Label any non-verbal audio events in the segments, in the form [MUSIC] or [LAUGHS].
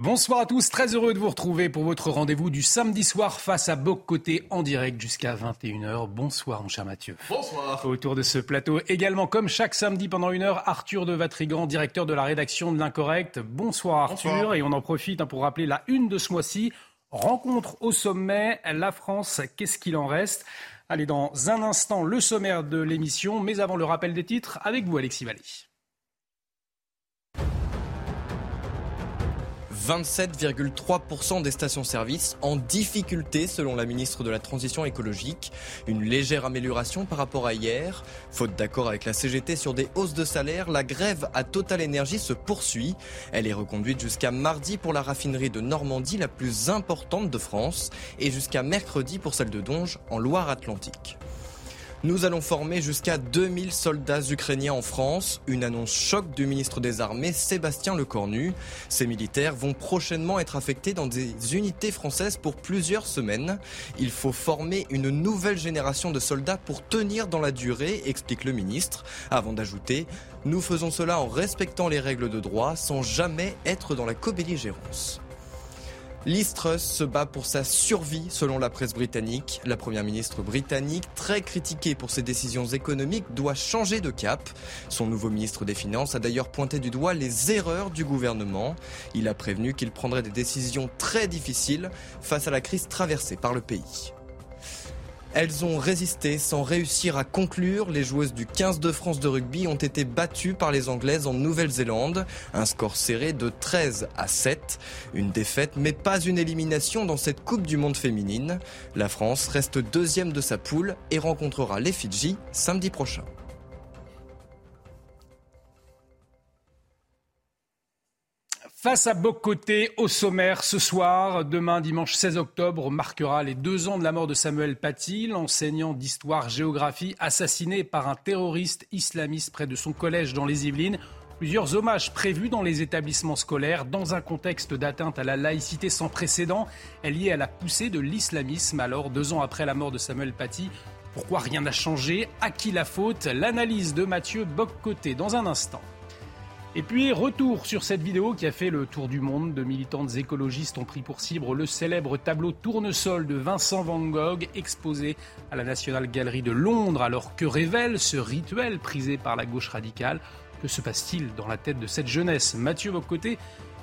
Bonsoir à tous, très heureux de vous retrouver pour votre rendez-vous du samedi soir face à Boc Côté en direct jusqu'à 21h. Bonsoir mon cher Mathieu. Bonsoir. Autour de ce plateau également, comme chaque samedi pendant une heure, Arthur de Vatrigan, directeur de la rédaction de l'Incorrect. Bonsoir Arthur, Bonsoir. et on en profite hein, pour rappeler la une de ce mois-ci. Rencontre au sommet, la France, qu'est-ce qu'il en reste? Allez, dans un instant, le sommaire de l'émission, mais avant le rappel des titres, avec vous Alexis Vallée. 27,3% des stations-service en difficulté selon la ministre de la Transition écologique. Une légère amélioration par rapport à hier. Faute d'accord avec la CGT sur des hausses de salaire, la grève à Total Energy se poursuit. Elle est reconduite jusqu'à mardi pour la raffinerie de Normandie, la plus importante de France, et jusqu'à mercredi pour celle de Donge en Loire-Atlantique. Nous allons former jusqu'à 2000 soldats ukrainiens en France. Une annonce choc du ministre des Armées, Sébastien Lecornu. Ces militaires vont prochainement être affectés dans des unités françaises pour plusieurs semaines. Il faut former une nouvelle génération de soldats pour tenir dans la durée, explique le ministre, avant d'ajouter Nous faisons cela en respectant les règles de droit sans jamais être dans la co-belligérance. Liz se bat pour sa survie selon la presse britannique. La première ministre britannique, très critiquée pour ses décisions économiques, doit changer de cap. Son nouveau ministre des Finances a d'ailleurs pointé du doigt les erreurs du gouvernement. Il a prévenu qu'il prendrait des décisions très difficiles face à la crise traversée par le pays. Elles ont résisté sans réussir à conclure. Les joueuses du 15 de France de rugby ont été battues par les Anglaises en Nouvelle-Zélande. Un score serré de 13 à 7. Une défaite mais pas une élimination dans cette Coupe du Monde féminine. La France reste deuxième de sa poule et rencontrera les Fidji samedi prochain. Face à Bocoté, au sommaire ce soir, demain dimanche 16 octobre, marquera les deux ans de la mort de Samuel Paty, l'enseignant d'histoire-géographie assassiné par un terroriste islamiste près de son collège dans les Yvelines. Plusieurs hommages prévus dans les établissements scolaires dans un contexte d'atteinte à la laïcité sans précédent, lié à la poussée de l'islamisme. Alors, deux ans après la mort de Samuel Paty, pourquoi rien n'a changé? À qui la faute? L'analyse de Mathieu Boccoté dans un instant. Et puis, retour sur cette vidéo qui a fait le tour du monde. De militantes écologistes ont pris pour cible le célèbre tableau Tournesol de Vincent Van Gogh, exposé à la National Gallery de Londres. Alors, que révèle ce rituel prisé par la gauche radicale? Que se passe-t-il dans la tête de cette jeunesse? Mathieu Bocoté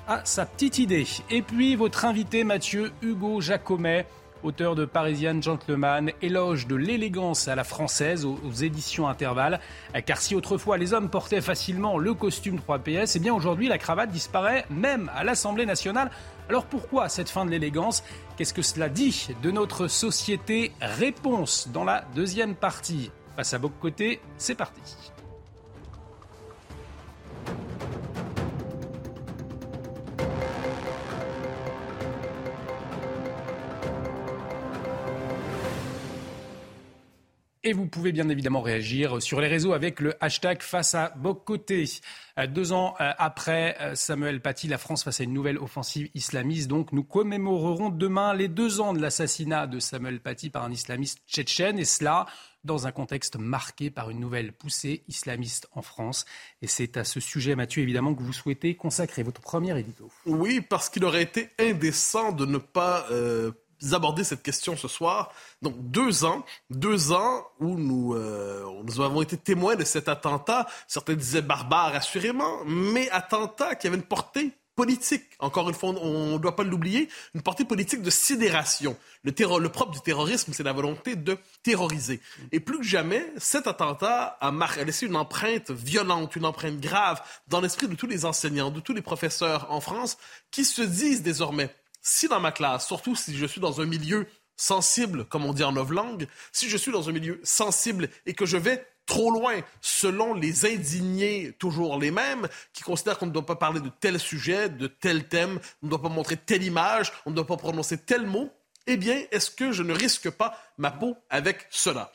a sa petite idée. Et puis, votre invité, Mathieu Hugo Jacomet, auteur de Parisian Gentleman, éloge de l'élégance à la française aux, éditions Intervalle. Car si autrefois les hommes portaient facilement le costume 3PS, eh bien aujourd'hui la cravate disparaît même à l'Assemblée nationale. Alors pourquoi cette fin de l'élégance? Qu'est-ce que cela dit de notre société? Réponse dans la deuxième partie. Face à Boc Côté, c'est parti. Et vous pouvez bien évidemment réagir sur les réseaux avec le hashtag face à Bocoté. Deux ans après Samuel Paty, la France face à une nouvelle offensive islamiste. Donc nous commémorerons demain les deux ans de l'assassinat de Samuel Paty par un islamiste tchétchène. Et cela dans un contexte marqué par une nouvelle poussée islamiste en France. Et c'est à ce sujet, Mathieu, évidemment, que vous souhaitez consacrer votre premier édito. Oui, parce qu'il aurait été indécent de ne pas euh, aborder cette question ce soir. Donc deux ans, deux ans où nous, euh, nous avons été témoins de cet attentat. Certains disaient barbare, assurément, mais attentat qui avait une portée politique. Encore une fois, on ne doit pas l'oublier, une portée politique de sidération. Le, le propre du terrorisme, c'est la volonté de terroriser. Et plus que jamais, cet attentat a, a laissé une empreinte violente, une empreinte grave dans l'esprit de tous les enseignants, de tous les professeurs en France, qui se disent désormais, si dans ma classe, surtout si je suis dans un milieu sensible, comme on dit en novlangue, si je suis dans un milieu sensible et que je vais trop loin, selon les indignés, toujours les mêmes, qui considèrent qu'on ne doit pas parler de tel sujet, de tel thème, on ne doit pas montrer telle image, on ne doit pas prononcer tel mot, eh bien, est-ce que je ne risque pas ma peau avec cela?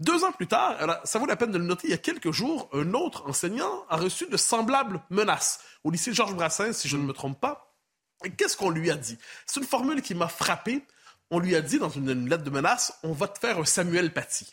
Deux ans plus tard, ça vaut la peine de le noter, il y a quelques jours, un autre enseignant a reçu de semblables menaces au lycée Georges Brassens, si je ne me trompe pas. Qu'est-ce qu'on lui a dit? C'est une formule qui m'a frappé. On lui a dit dans une lettre de menace, on va te faire un Samuel Paty.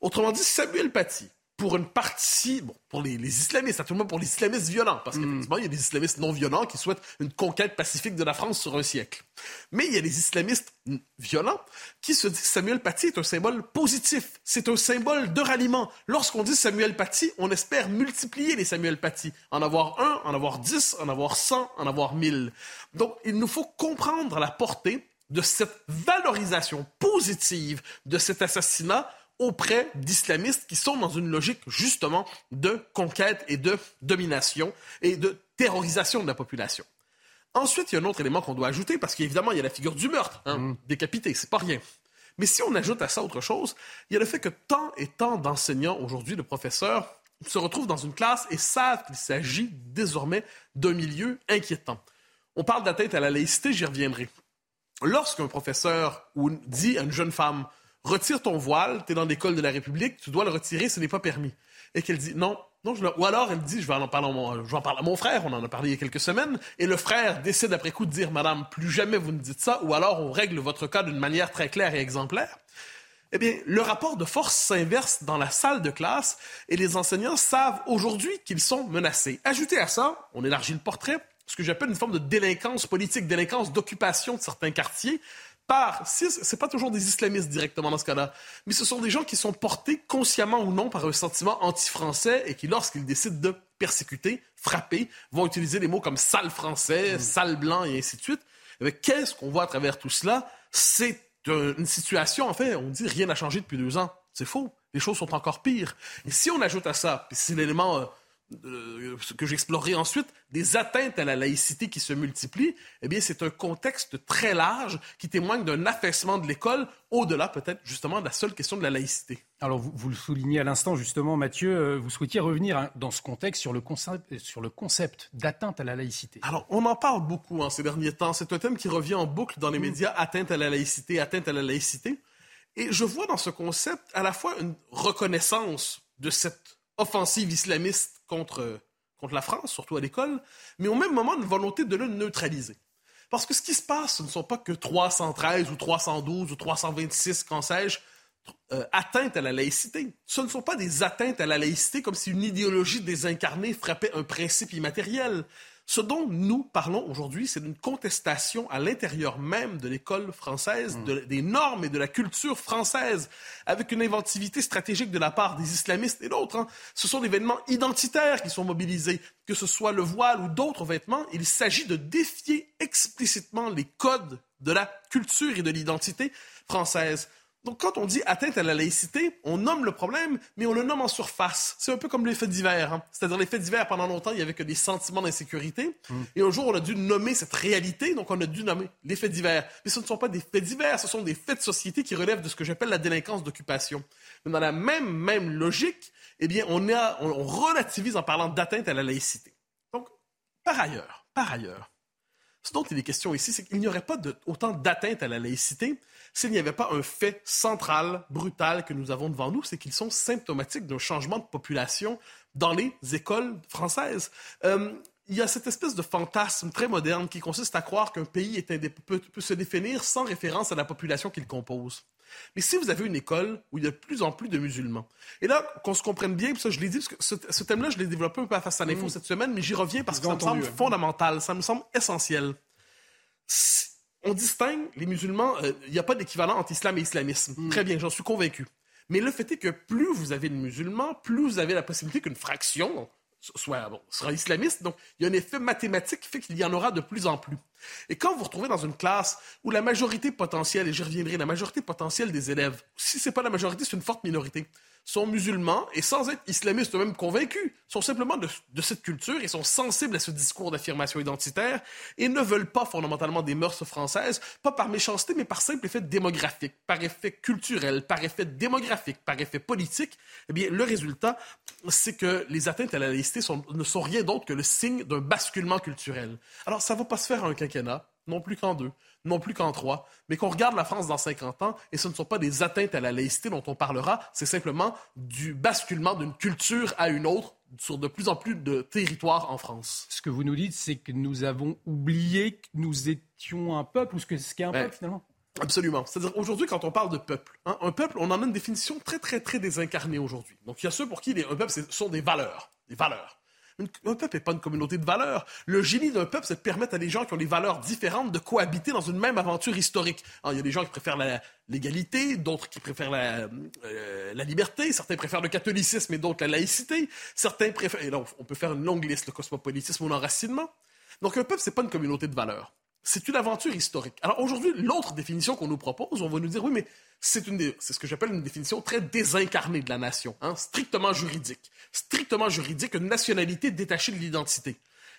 Autrement dit, Samuel Paty, pour une partie, bon, pour les, les islamistes, actuellement pour les islamistes violents, parce qu'effectivement, il y a des islamistes non violents qui souhaitent une conquête pacifique de la France sur un siècle. Mais il y a des islamistes violents qui se disent Samuel Paty est un symbole positif, c'est un symbole de ralliement. Lorsqu'on dit Samuel Paty, on espère multiplier les Samuel Paty, en avoir un, en avoir dix, en avoir cent, en avoir mille. Donc, il nous faut comprendre la portée de cette valorisation positive de cet assassinat auprès d'islamistes qui sont dans une logique justement de conquête et de domination et de terrorisation de la population. Ensuite, il y a un autre élément qu'on doit ajouter parce qu'évidemment, il y a la figure du meurtre, hein, mm. décapité, c'est pas rien. Mais si on ajoute à ça autre chose, il y a le fait que tant et tant d'enseignants aujourd'hui, de professeurs, se retrouvent dans une classe et savent qu'il s'agit désormais d'un milieu inquiétant. On parle d'atteinte à la laïcité, j'y reviendrai. Lorsqu'un professeur dit à une jeune femme retire ton voile, tu es dans l'école de la République, tu dois le retirer, ce n'est pas permis. Et qu'elle dit non, non, je ou alors elle dit je vais en parler à mon, je vais en parler à mon frère, on en a parlé il y a quelques semaines, et le frère décide après coup de dire madame, plus jamais vous ne dites ça, ou alors on règle votre cas d'une manière très claire et exemplaire. Eh bien, le rapport de force s'inverse dans la salle de classe et les enseignants savent aujourd'hui qu'ils sont menacés. Ajoutez à ça, on élargit le portrait, ce que j'appelle une forme de délinquance politique, délinquance d'occupation de certains quartiers, par, si c'est pas toujours des islamistes directement dans ce cas-là, mais ce sont des gens qui sont portés consciemment ou non par un sentiment anti-français et qui, lorsqu'ils décident de persécuter, frapper, vont utiliser des mots comme sale français, mm. sale blanc et ainsi de suite. Mais qu'est-ce qu'on voit à travers tout cela? C'est une situation, en fait, on dit rien n'a changé depuis deux ans. C'est faux. Les choses sont encore pires. Et si on ajoute à ça, c'est l'élément euh, que j'explorerai ensuite, des atteintes à la laïcité qui se multiplient, eh bien, c'est un contexte très large qui témoigne d'un affaissement de l'école, au-delà peut-être justement de la seule question de la laïcité. Alors, vous, vous le soulignez à l'instant, justement, Mathieu, euh, vous souhaitiez revenir hein, dans ce contexte sur le concept, sur le concept d'atteinte à la laïcité. Alors, on en parle beaucoup en hein, ces derniers temps. C'est un thème qui revient en boucle dans les mm. médias, atteinte à la laïcité, atteinte à la laïcité. Et je vois dans ce concept à la fois une reconnaissance de cette offensive islamiste contre, la France, surtout à l'école, mais au même moment une volonté de le neutraliser. Parce que ce qui se passe, ce ne sont pas que 313 ou 312 ou 326, qu'en sais-je, euh, atteintes à la laïcité. Ce ne sont pas des atteintes à la laïcité comme si une idéologie désincarnée frappait un principe immatériel. Ce dont nous parlons aujourd'hui, c'est d'une contestation à l'intérieur même de l'école française, mm. des normes et de la culture française, avec une inventivité stratégique de la part des islamistes et d'autres. Hein. Ce sont des vêtements identitaires qui sont mobilisés, que ce soit le voile ou d'autres vêtements. Il s'agit de défier explicitement les codes de la culture et de l'identité française. Donc, quand on dit atteinte à la laïcité, on nomme le problème, mais on le nomme en surface. C'est un peu comme les faits divers. Hein. C'est-à-dire, les faits divers, pendant longtemps, il n'y avait que des sentiments d'insécurité. Mm. Et un jour, on a dû nommer cette réalité, donc on a dû nommer les faits divers. Mais ce ne sont pas des faits divers, ce sont des faits de société qui relèvent de ce que j'appelle la délinquance d'occupation. Mais dans la même, même logique, eh bien, on, a, on relativise en parlant d'atteinte à la laïcité. Donc, par ailleurs, par ailleurs, ce dont il est question ici, c'est qu'il n'y aurait pas autant d'atteinte à la laïcité s'il n'y avait pas un fait central, brutal que nous avons devant nous, c'est qu'ils sont symptomatiques d'un changement de population dans les écoles françaises. Euh, il y a cette espèce de fantasme très moderne qui consiste à croire qu'un pays peut, se définir sans référence à la population qu'il compose. Mais si vous avez une école où il y a de plus en plus de musulmans, et là, qu'on se comprenne bien, ça je l'ai dit, parce que ce, thème-là, je l'ai développé un peu à face à l'info mm. cette semaine, mais j'y reviens parce que ça me semble fondamental, ça me semble essentiel. on distingue les musulmans, euh, il n'y a pas d'équivalent entre islam et islamisme. Mm. Très bien, j'en suis convaincu. Mais le fait est que plus vous avez de musulmans, plus vous avez la possibilité qu'une fraction soit, sera islamiste. Donc, il y a un effet mathématique qui fait qu'il y en aura de plus en plus. Et quand vous retrouvez dans une classe où la majorité potentielle, et j'y reviendrai, la majorité potentielle des élèves, si c'est pas la majorité, c'est une forte minorité, sont musulmans et sans être islamistes eux-mêmes convaincus, sont simplement de, cette culture et sont sensibles à ce discours d'affirmation identitaire et ne veulent pas fondamentalement des mœurs françaises, pas par méchanceté, mais par simple effet démographique, par effet culturel, par effet démographique, par effet politique. Eh bien, le résultat, c'est que les atteintes à la laïcité ne sont rien d'autre que le signe d'un basculement culturel. Alors, ça ne va pas se faire en un quinquennat, non plus qu'en deux, non plus qu'en trois, mais qu'on regarde la France dans 50 ans, et ce ne sont pas des atteintes à la laïcité dont on parlera, c'est simplement du basculement d'une culture à une autre sur de plus en plus de territoires en France. Ce que vous nous dites, c'est que nous avons oublié que nous étions un peuple, ou ce qu'est un ben, peuple finalement Absolument. C'est-à-dire aujourd'hui, quand on parle de peuple, hein, un peuple, on en a une définition très, très, très désincarnée aujourd'hui. Donc il y a ceux pour qui un peuple, ce sont des valeurs. Des valeurs. Un peuple n'est pas une communauté de valeurs. Le génie d'un peuple, c'est de permettre à des gens qui ont des valeurs différentes de cohabiter dans une même aventure historique. il y a des gens qui préfèrent l'égalité, d'autres qui préfèrent euh, la, liberté, certains préfèrent le catholicisme et d'autres la laïcité. Certains préfèrent, et là, on peut faire une longue liste, le cosmopolitisme ou l'enracinement. Donc un peuple, c'est pas une communauté de valeurs. C'est une aventure historique. Alors aujourd'hui, l'autre définition qu'on nous propose, on va nous dire, oui, mais c'est ce que j'appelle une définition très désincarnée de la nation, hein, strictement juridique. Strictement juridique, une nationalité détachée de l'identité.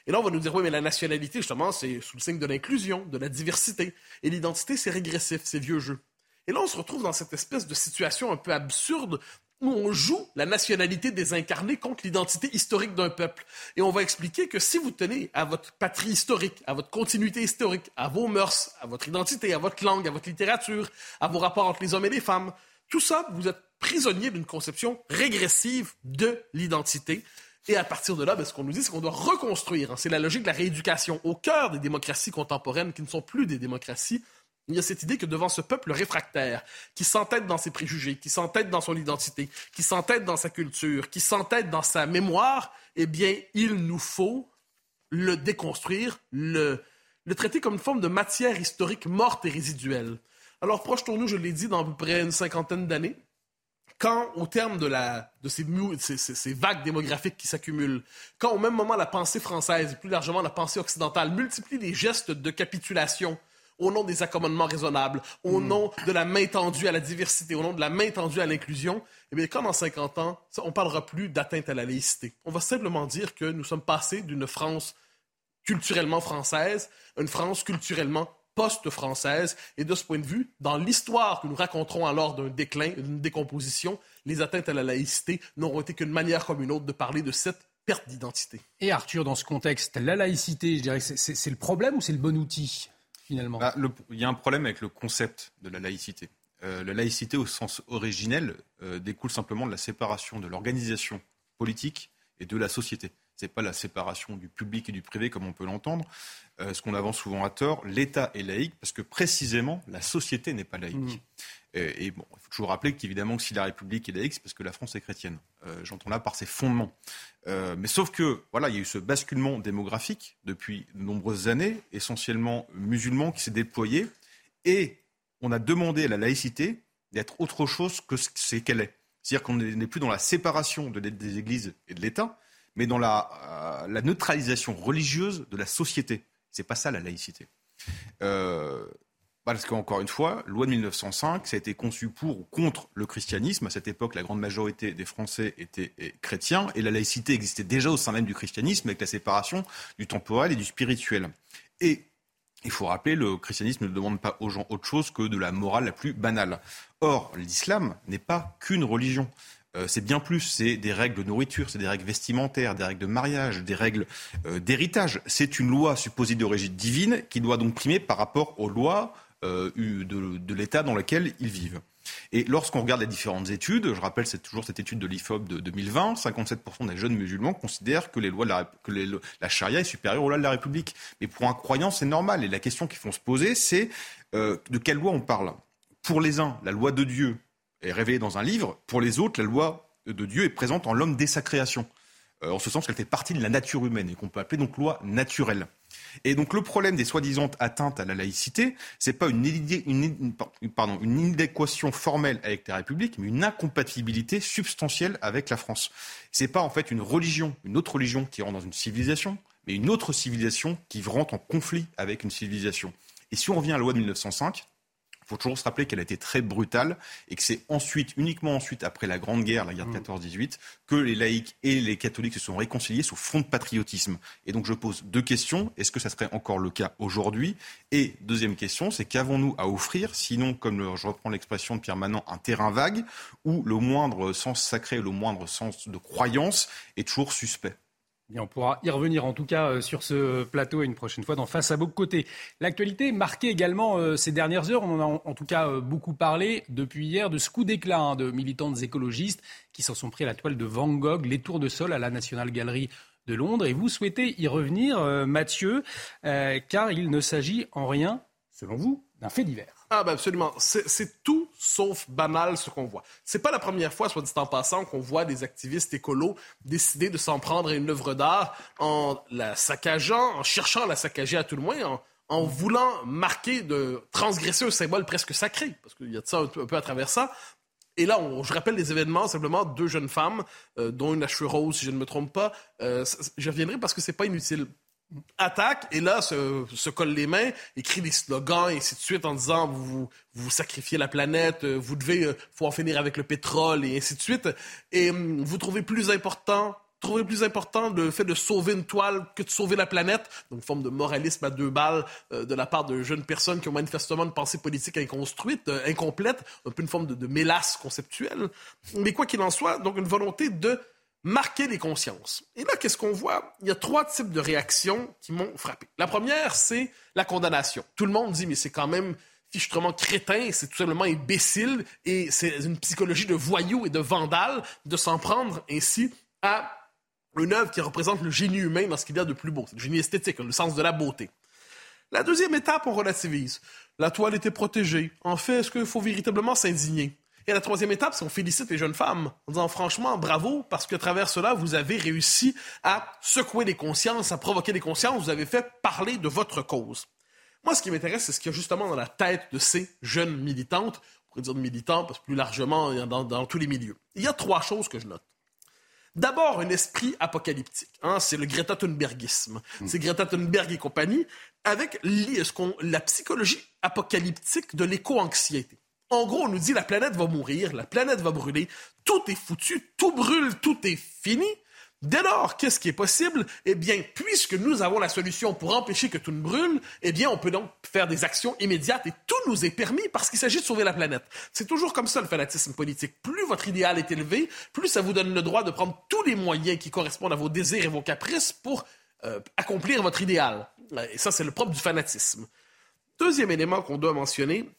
Et là, on va nous dire, oui, mais la nationalité, justement, c'est sous le signe de l'inclusion, de la diversité. Et l'identité, c'est régressif, c'est vieux jeu. Et là, on se retrouve dans cette espèce de situation un peu absurde où on joue la nationalité désincarnée contre l'identité historique d'un peuple. Et on va expliquer que si vous tenez à votre patrie historique, à votre continuité historique, à vos mœurs, à votre identité, à votre langue, à votre littérature, à vos rapports entre les hommes et les femmes, tout ça, vous êtes prisonnier d'une conception régressive de l'identité. Et à partir de là, ben, ce qu'on nous dit, c'est qu'on doit reconstruire. Hein. C'est la logique de la rééducation au cœur des démocraties contemporaines qui ne sont plus des démocraties il y a cette idée que devant ce peuple réfractaire, qui s'entête dans ses préjugés, qui s'entête dans son identité, qui s'entête dans sa culture, qui s'entête dans sa mémoire, eh bien, il nous faut le déconstruire, le, traiter comme une forme de matière historique morte et résiduelle. Alors, projetons-nous, je l'ai dit, dans à peu près une cinquantaine d'années, quand, au terme de, ces, ces, vagues démographiques qui s'accumulent, quand au même moment la pensée française et plus largement la pensée occidentale multiplie les gestes de capitulation, au nom des accommodements raisonnables, au hmm. nom de la main tendue à la diversité, au nom de la main tendue à l'inclusion, eh bien, comme en 50 ans, on ne parlera plus d'atteinte à la laïcité. On va simplement dire que nous sommes passés d'une France culturellement française à une France culturellement post-française. Et de ce point de vue, dans l'histoire que nous raconterons alors d'un déclin, d'une décomposition, les atteintes à la laïcité n'auront été qu'une manière comme une autre de parler de cette perte d'identité. Et Arthur, dans ce contexte, la laïcité, je dirais c'est le problème ou c'est le bon outil? Bah, il y a un problème avec le concept de la laïcité. Euh, la laïcité au sens originel euh, découle simplement de la séparation de l'organisation politique et de la société. Ce n'est pas la séparation du public et du privé comme on peut l'entendre. Euh, ce qu'on avance souvent à tort, l'État est laïque parce que précisément la société n'est pas laïque. Mmh. Et, bon, il faut toujours rappeler qu'évidemment, si la République est laïque, c'est parce que la France est chrétienne. Euh, j'entends là par ses fondements. Euh, mais sauf que, voilà, il y a eu ce basculement démographique depuis de nombreuses années, essentiellement musulman, qui s'est déployé. Et on a demandé à la laïcité d'être autre chose que ce qu'elle est. C'est-à-dire qu'on n'est plus dans la séparation de des églises et de l'État, mais dans la, euh, la, neutralisation religieuse de la société. C'est pas ça la laïcité. Euh, parce qu'encore une fois, loi de 1905, ça a été conçu pour ou contre le christianisme. À cette époque, la grande majorité des Français étaient chrétiens et la laïcité existait déjà au sein même du christianisme avec la séparation du temporel et du spirituel. Et il faut rappeler, le christianisme ne demande pas aux gens autre chose que de la morale la plus banale. Or, l'islam n'est pas qu'une religion. Euh, c'est bien plus, c'est des règles de nourriture, c'est des règles vestimentaires, des règles de mariage, des règles euh, d'héritage. C'est une loi supposée d'origine divine qui doit donc primer par rapport aux lois euh, de, l'état dans lequel ils vivent. Et lorsqu'on regarde les différentes études, je rappelle c'est toujours cette étude de l'IFOP de 2020, 57% des jeunes musulmans considèrent que, la, charia est supérieure aux lois de la République. Mais pour un croyant, c'est normal. Et la question qu'il faut se poser, c'est de quelle loi on parle? Pour les uns, la loi de Dieu est révélée dans un livre. Pour les autres, la loi de Dieu est présente en l'homme dès sa création. Euh, en ce sens qu'elle fait partie de la nature humaine et qu'on peut appeler donc loi naturelle. Et donc le problème des soi-disant atteintes à la laïcité, c'est pas une, une, pardon, une inadéquation formelle avec la République, mais une incompatibilité substantielle avec la France. C'est pas en fait une religion, une autre religion qui rentre dans une civilisation, mais une autre civilisation qui rentre en conflit avec une civilisation. Et si on revient à la loi de 1905, il faut toujours se rappeler qu'elle a été très brutale et que c'est ensuite, uniquement ensuite, après la Grande Guerre, la guerre de 14-18, mmh. que les laïcs et les catholiques se sont réconciliés sous fond de patriotisme. Et donc je pose deux questions. Est-ce que ça serait encore le cas aujourd'hui? Et deuxième question, c'est qu'avons-nous à offrir, sinon, comme je reprends l'expression de Pierre Manant, un terrain vague où le moindre sens sacré, le moindre sens de croyance est toujours suspect? On pourra y revenir en tout cas euh, sur ce plateau une prochaine fois dans Face à beaucoup côtés. L'actualité marquée également euh, ces dernières heures, on en a en tout cas euh, beaucoup parlé depuis hier de ce coup d'éclat hein, de militantes écologistes qui s'en sont pris à la toile de Van Gogh, les tours de sol à la National Gallery de Londres. Et vous souhaitez y revenir, Mathieu, car il ne s'agit en rien, selon vous, fait divers. Ah ben absolument. C'est tout sauf banal ce qu'on voit. C'est pas la première fois, soit dit en passant, qu'on voit des activistes écolos décider de s'en prendre à une œuvre d'art en la saccageant, en cherchant à la saccager à tout le moins, en, voulant marquer, de transgresser un symbole presque sacré, parce qu'il y a de ça un, peu à travers ça. Et là, je rappelle les événements, simplement deux jeunes femmes, euh, dont une à cheveux roses, si je ne me trompe pas. Euh, je reviendrai parce que c'est pas inutile attaque et là se, colle les mains, écrit des slogans et ainsi de suite en disant vous, vous sacrifiez la planète, euh, vous devez, euh, faut en finir avec le pétrole et ainsi de suite. Et hum, vous trouvez plus important trouvez plus important le fait de sauver une toile que de sauver la planète, donc une forme de moralisme à deux balles euh, de la part de jeunes personnes qui ont manifestement une pensée politique inconstruite, incomplète, un peu une forme de, de mélasse conceptuelle. Mais quoi qu'il en soit, donc une volonté de marquer les consciences. Et là, qu'est-ce qu'on voit? Il y a trois types de réactions qui m'ont frappé. La première, c'est la condamnation. Tout le monde dit, mais c'est quand même fichtrement crétin, c'est tout simplement imbécile, et c'est une psychologie de voyou et de vandale de s'en prendre ainsi à une œuvre qui représente le génie humain dans ce qu'il y a de plus beau. C'est le génie esthétique, le sens de la beauté. La deuxième étape, on relativise. La toile était protégée. En fait, est-ce qu'il faut véritablement s'indigner? Et la troisième étape, c'est qu'on félicite les jeunes femmes en disant franchement bravo parce qu'à travers cela, vous avez réussi à secouer les consciences, à provoquer les consciences, vous avez fait parler de votre cause. Moi, ce qui m'intéresse, c'est ce qu'il y a justement dans la tête de ces jeunes militantes, on pourrait dire militants, parce que plus largement, dans, dans tous les milieux. Il y a trois choses que je note. D'abord, un esprit apocalyptique. Hein, c'est le Greta Thunbergisme. Mm. C'est Greta Thunberg et compagnie avec la psychologie apocalyptique de l'éco-anxiété. En gros, on nous dit la planète va mourir, la planète va brûler, tout est foutu, tout brûle, tout est fini. Dès lors, qu'est-ce qui est possible? Eh bien, puisque nous avons la solution pour empêcher que tout ne brûle, eh bien, on peut donc faire des actions immédiates et tout nous est permis parce qu'il s'agit de sauver la planète. C'est toujours comme ça le fanatisme politique. Plus votre idéal est élevé, plus ça vous donne le droit de prendre tous les moyens qui correspondent à vos désirs et vos caprices pour euh, accomplir votre idéal. Et ça, c'est le propre du fanatisme. Deuxième élément qu'on doit mentionner,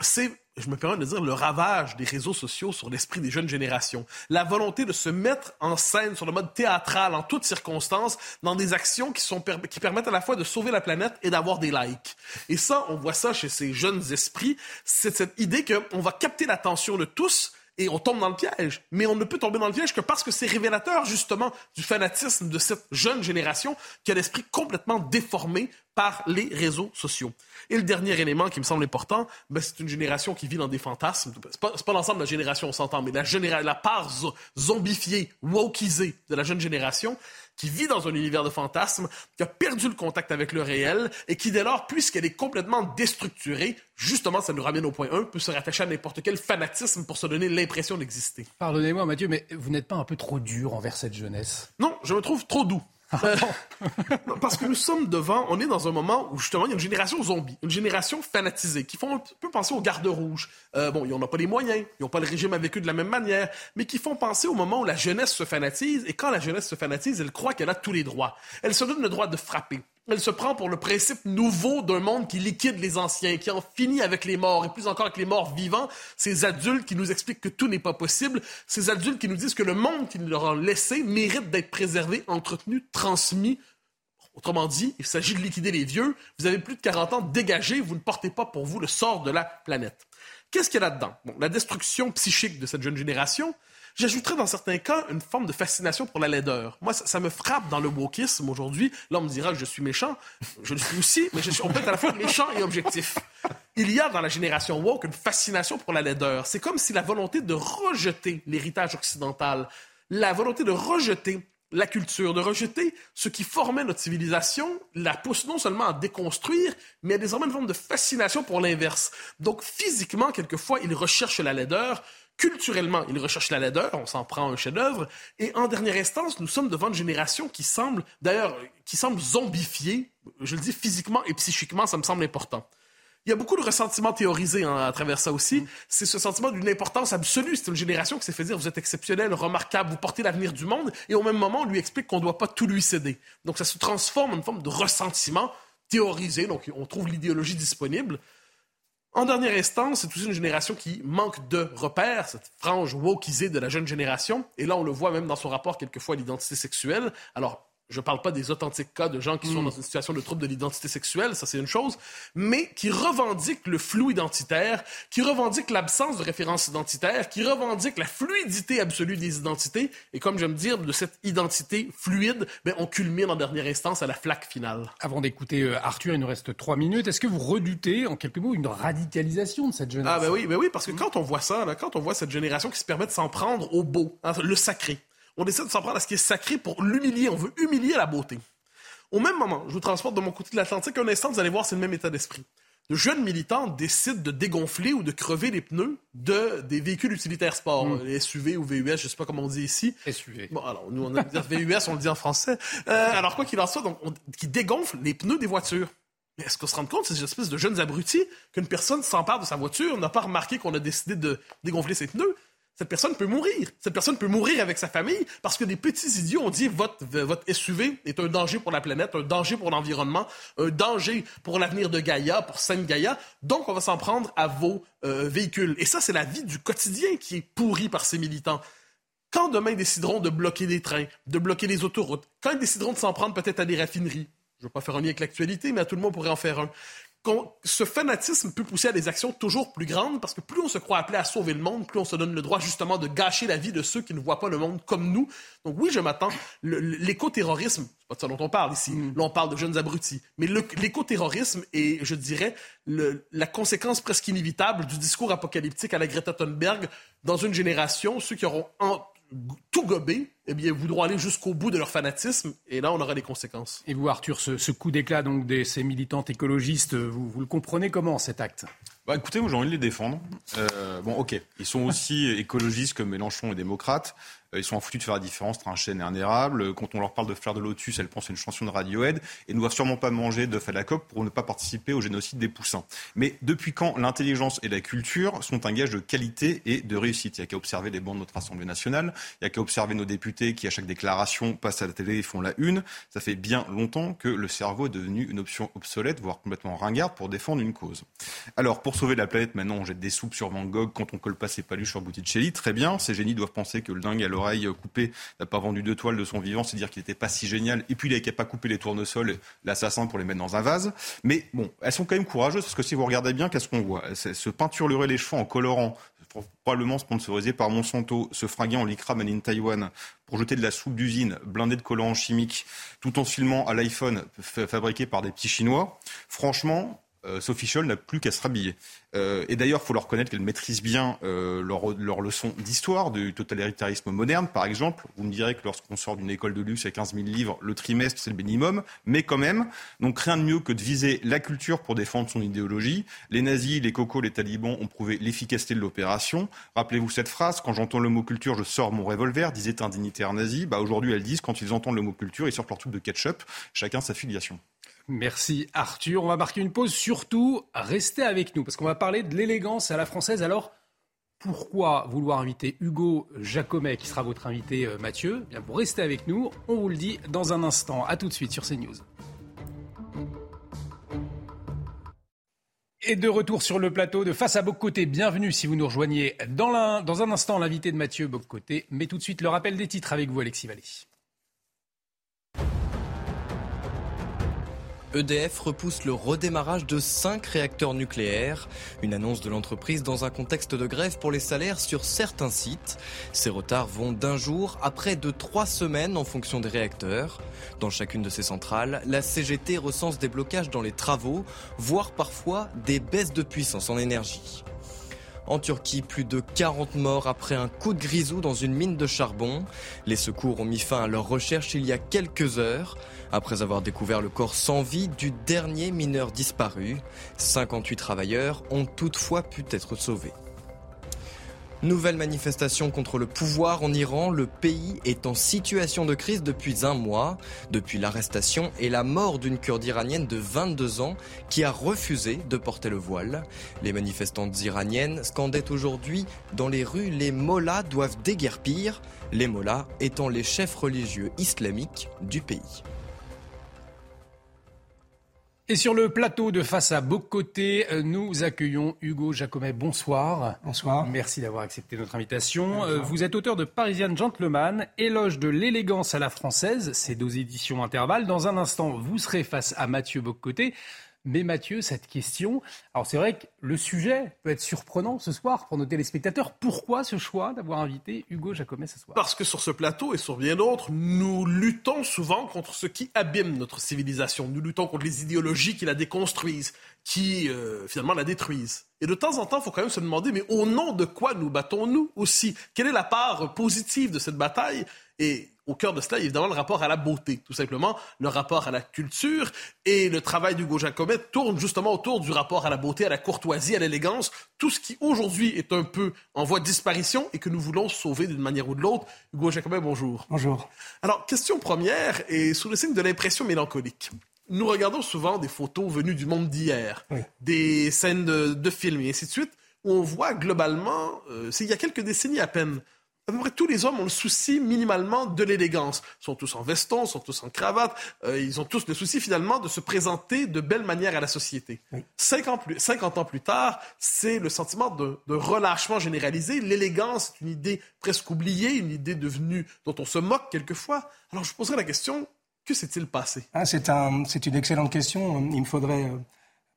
c'est, je me permets de dire, le ravage des réseaux sociaux sur l'esprit des jeunes générations. La volonté de se mettre en scène sur le mode théâtral en toutes circonstances, dans des actions qui, sont, qui permettent à la fois de sauver la planète et d'avoir des likes. Et ça, on voit ça chez ces jeunes esprits. C'est cette idée qu'on va capter l'attention de tous et on tombe dans le piège. Mais on ne peut tomber dans le piège que parce que c'est révélateur justement du fanatisme de cette jeune génération qui a l'esprit complètement déformé par les réseaux sociaux. Et le dernier élément qui me semble important, ben, c'est une génération qui vit dans des fantasmes. C'est pas, pas l'ensemble de la génération, on s'entend, mais la, la part zombifiée, wokisée de la jeune génération qui vit dans un univers de fantasmes, qui a perdu le contact avec le réel et qui, dès lors, puisqu'elle est complètement déstructurée, justement, ça nous ramène au point 1, peut se rattacher à n'importe quel fanatisme pour se donner l'impression d'exister. Pardonnez-moi, Mathieu, mais vous n'êtes pas un peu trop dur envers cette jeunesse? Non, je me trouve trop doux. [LAUGHS] Parce que nous sommes devant, on est dans un moment où justement il y a une génération zombie, une génération fanatisée, qui font un peu penser aux gardes rouges. Euh, bon, ils n'ont pas les moyens, ils n'ont pas le régime avec eux de la même manière, mais qui font penser au moment où la jeunesse se fanatise, et quand la jeunesse se fanatise, elle croit qu'elle a tous les droits. Elle se donne le droit de frapper, elle se prend pour le principe nouveau d'un monde qui liquide les anciens, qui en finit avec les morts, et plus encore avec les morts vivants, ces adultes qui nous expliquent que tout n'est pas possible, ces adultes qui nous disent que le monde qu'ils leur ont laissé mérite d'être préservé, entretenu, transmis. Autrement dit, il s'agit de liquider les vieux. Vous avez plus de 40 ans, dégagez, vous ne portez pas pour vous le sort de la planète. Qu'est-ce qu'il y a là-dedans? Bon, la destruction psychique de cette jeune génération, J'ajouterais dans certains cas une forme de fascination pour la laideur. Moi, ça, me frappe dans le wokisme aujourd'hui. Là, on me dira que je suis méchant. Je le suis aussi, mais je suis, on peut être à la fois méchant et objectif. Il y a dans la génération woke une fascination pour la laideur. C'est comme si la volonté de rejeter l'héritage occidental, la volonté de rejeter la culture, de rejeter ce qui formait notre civilisation, la pousse non seulement à déconstruire, mais à désormais une forme de fascination pour l'inverse. Donc physiquement, quelquefois, il recherche la laideur, culturellement, il recherche la laideur, on s'en prend un chef-d'œuvre, et en dernière instance, nous sommes devant une génération qui semble, d'ailleurs, qui semble zombifiée, je le dis physiquement et psychiquement, ça me semble important. Il y a beaucoup de ressentiments théorisés hein, à travers ça aussi. Mm. C'est ce sentiment d'une importance absolue. C'est une génération qui s'est fait dire vous êtes exceptionnel, remarquable, vous portez l'avenir du monde, et au même moment, on lui explique qu'on ne doit pas tout lui céder. Donc ça se transforme en une forme de ressentiment théorisé. Donc on trouve l'idéologie disponible. En dernière instance, c'est aussi une génération qui manque de repères, cette frange wokisée de la jeune génération. Et là, on le voit même dans son rapport quelquefois à l'identité sexuelle. Alors, je ne parle pas des authentiques cas de gens qui sont mm. dans une situation de trouble de l'identité sexuelle, ça c'est une chose, mais qui revendiquent le flou identitaire, qui revendiquent l'absence de référence identitaire, qui revendiquent la fluidité absolue des identités. Et comme j'aime dire, de cette identité fluide, ben, on culmine en dernière instance à la flaque finale. Avant d'écouter euh, Arthur, il nous reste trois minutes. Est-ce que vous redoutez, en quelques mots, une radicalisation de cette génération Ah ben oui, ben oui, parce que quand on voit ça, là, quand on voit cette génération qui se permet de s'en prendre au beau, hein, le sacré, on essaie de s'en prendre à ce qui est sacré pour l'humilier. On veut humilier la beauté. Au même moment, je vous transporte de mon côté de l'Atlantique. Un instant, vous allez voir, c'est le même état d'esprit. De jeunes militants décident de dégonfler ou de crever les pneus de des véhicules utilitaires sport, hmm. les SUV ou VUS, je sais pas comment on dit ici. SUV. Bon, alors nous on a VUS, [LAUGHS] on le dit en français. Euh, alors quoi qu'il en soit, donc qui dégonflent les pneus des voitures. Mais est-ce qu'on se rend compte, c'est une espèce de jeunes abrutis, qu'une personne s'empare de sa voiture, n'a pas remarqué qu'on a décidé de dégonfler ses pneus, cette personne peut mourir. Cette personne peut mourir avec sa famille parce que des petits idiots ont dit votre, votre SUV est un danger pour la planète, un danger pour l'environnement, un danger pour l'avenir de Gaïa, pour Sainte Gaïa. Donc, on va s'en prendre à vos euh, véhicules. Et ça, c'est la vie du quotidien qui est pourrie par ces militants. Quand demain ils décideront de bloquer des trains, de bloquer les autoroutes, quand ils décideront de s'en prendre peut-être à des raffineries, je ne veux pas faire un lien avec l'actualité, mais à tout le monde pourrait en faire un ce fanatisme peut pousser à des actions toujours plus grandes parce que plus on se croit appelé à sauver le monde, plus on se donne le droit justement de gâcher la vie de ceux qui ne voient pas le monde comme nous. Donc oui, je m'attends. L'écoterrorisme, c'est pas de ça dont on parle ici. Mm. Là, on parle de jeunes abrutis. Mais l'écoterrorisme est, je dirais, la conséquence presque inévitable du discours apocalyptique à la Greta Thunberg dans une génération, ceux qui auront tout gobé, eh bien, voudront aller jusqu'au bout de leur fanatisme, et là, on aura des conséquences. Et vous, Arthur, ce, coup d'éclat donc de ces militantes écologistes, vous, vous le comprenez comment cet acte? Bah, écoutez, moi j'ai envie de les défendre. Euh, bon, ok, ils sont aussi écologistes comme Mélenchon et démocrates. Euh, ils sont foutus de faire la différence entre un chêne et un érable. Quand on leur parle de fleurs de lotus, elles pensent à une chanson de Radiohead et ne doivent sûrement pas manger de coque pour ne pas participer au génocide des poussins. Mais depuis quand l'intelligence et la culture sont un gage de qualité et de réussite? Il n'y a qu'à observer les bancs de notre Assemblée nationale, il n'y a qu'à observer nos députés qui, à chaque déclaration, passent à la télé et font la une. Ça fait bien longtemps que le cerveau est devenu une option obsolète, voire complètement ringarde pour défendre une cause. Alors, pour sauver la planète, maintenant, on jette des soupes sur Van Gogh quand on colle pas ses paluches sur Botticelli. Très bien, ces génies doivent penser que le dingue à l'oreille coupée n'a pas vendu deux toiles de son vivant, c'est dire qu'il n'était pas si génial. Et puis, il n'avait pas coupé les tournesols, l'assassin, pour les mettre dans un vase. Mais bon, elles sont quand même courageuses parce que si vous regardez bien, qu'est-ce qu'on voit? Se peinturer les cheveux en colorant, probablement sponsorisé par Monsanto, se fringuer en lycra made in Taïwan pour jeter de la soupe d'usine blindée de collants chimiques tout en filmant à l'iPhone fabriqué par des petits Chinois. Franchement, euh, Sophie Scholl n'a plus qu'à se rhabiller. Euh, et d'ailleurs, il faut leur reconnaître qu'elles maîtrisent bien euh, leur, leur, leçon d'histoire, du totalitarisme moderne, par exemple. Vous me direz que lorsqu'on sort d'une école de luxe à 15 000 livres, le trimestre, c'est le minimum, mais quand même. Donc rien de mieux que de viser la culture pour défendre son idéologie. Les nazis, les cocos, les talibans ont prouvé l'efficacité de l'opération. Rappelez-vous cette phrase, quand j'entends le mot culture, je sors mon revolver, disait un dignitaire nazi. Bah, Aujourd'hui, elles disent, quand ils entendent le mot culture, ils sortent leur tube de ketchup, chacun sa filiation. Merci Arthur. On va marquer une pause. Surtout, restez avec nous parce qu'on va parler de l'élégance à la française. Alors, pourquoi vouloir inviter Hugo Jacomet, qui sera votre invité euh, Mathieu? Eh Bien, Vous restez avec nous. On vous le dit dans un instant. A tout de suite sur CNews. Et de retour sur le plateau de Face à Boccoté. Bienvenue si vous nous rejoignez dans, dans un instant l'invité de Mathieu Boccoté. Mais tout de suite le rappel des titres avec vous Alexis Vallée. EDF repousse le redémarrage de cinq réacteurs nucléaires. Une annonce de l'entreprise dans un contexte de grève pour les salaires sur certains sites. Ces retards vont d'un jour à près de trois semaines en fonction des réacteurs. Dans chacune de ces centrales, la CGT recense des blocages dans les travaux, voire parfois des baisses de puissance en énergie. En Turquie, plus de 40 morts après un coup de grisou dans une mine de charbon. Les secours ont mis fin à leur recherche il y a quelques heures, après avoir découvert le corps sans vie du dernier mineur disparu. 58 travailleurs ont toutefois pu être sauvés. Nouvelle manifestation contre le pouvoir en Iran. Le pays est en situation de crise depuis un mois, depuis l'arrestation et la mort d'une kurde iranienne de 22 ans qui a refusé de porter le voile. Les manifestantes iraniennes scandaient aujourd'hui dans les rues les mollahs doivent déguerpir, les mollahs étant les chefs religieux islamiques du pays. Et sur le plateau de Face à Bocoté, euh, nous accueillons Hugo Jacomet. Bonsoir. Bonsoir. Merci d'avoir accepté notre invitation. Euh, vous êtes auteur de Parisian Gentleman, éloge de l'élégance à la française, c'est deux éditions intervalles. Dans un instant, vous serez face à Mathieu Bocoté. Mais Mathieu, cette question, alors c'est vrai que le sujet peut être surprenant ce soir pour nos téléspectateurs. Pourquoi ce choix d'avoir invité Hugo Jacomet ce soir? Parce que sur ce plateau et sur bien d'autres, nous luttons souvent contre ce qui abîme notre civilisation. Nous luttons contre les idéologies qui la déconstruisent, qui euh, finalement la détruisent. Et de temps en temps, il faut quand même se demander, mais au nom de quoi nous battons-nous aussi? Quelle est la part positive de cette bataille? Et au cœur de cela, évidemment, le rapport à la beauté, tout simplement, le rapport à la culture. Et le travail d'Hugo Jacomet tourne justement autour du rapport à la beauté, à la courtoisie, à l'élégance, tout ce qui aujourd'hui est un peu en voie de disparition et que nous voulons sauver d'une manière ou de l'autre. Hugo Jacomet, bonjour. Bonjour. Alors, question première, et sous le signe de l'impression mélancolique. Nous regardons souvent des photos venues du monde d'hier, des scènes de, films et ainsi de suite, où on voit globalement, euh, c'est il y a quelques décennies à peine, à peu près tous les hommes ont le souci minimalement de l'élégance. Ils sont tous en veston, sont tous en cravate. Euh, ils ont tous le souci finalement de se présenter de belle manière à la société. 50, ans plus tard, c'est le sentiment de, relâchement généralisé. L'élégance est une idée presque oubliée, une idée devenue dont on se moque quelquefois. Alors je poserai la question, que s'est-il passé? Ah, C'est une excellente question. Il me faudrait... Euh,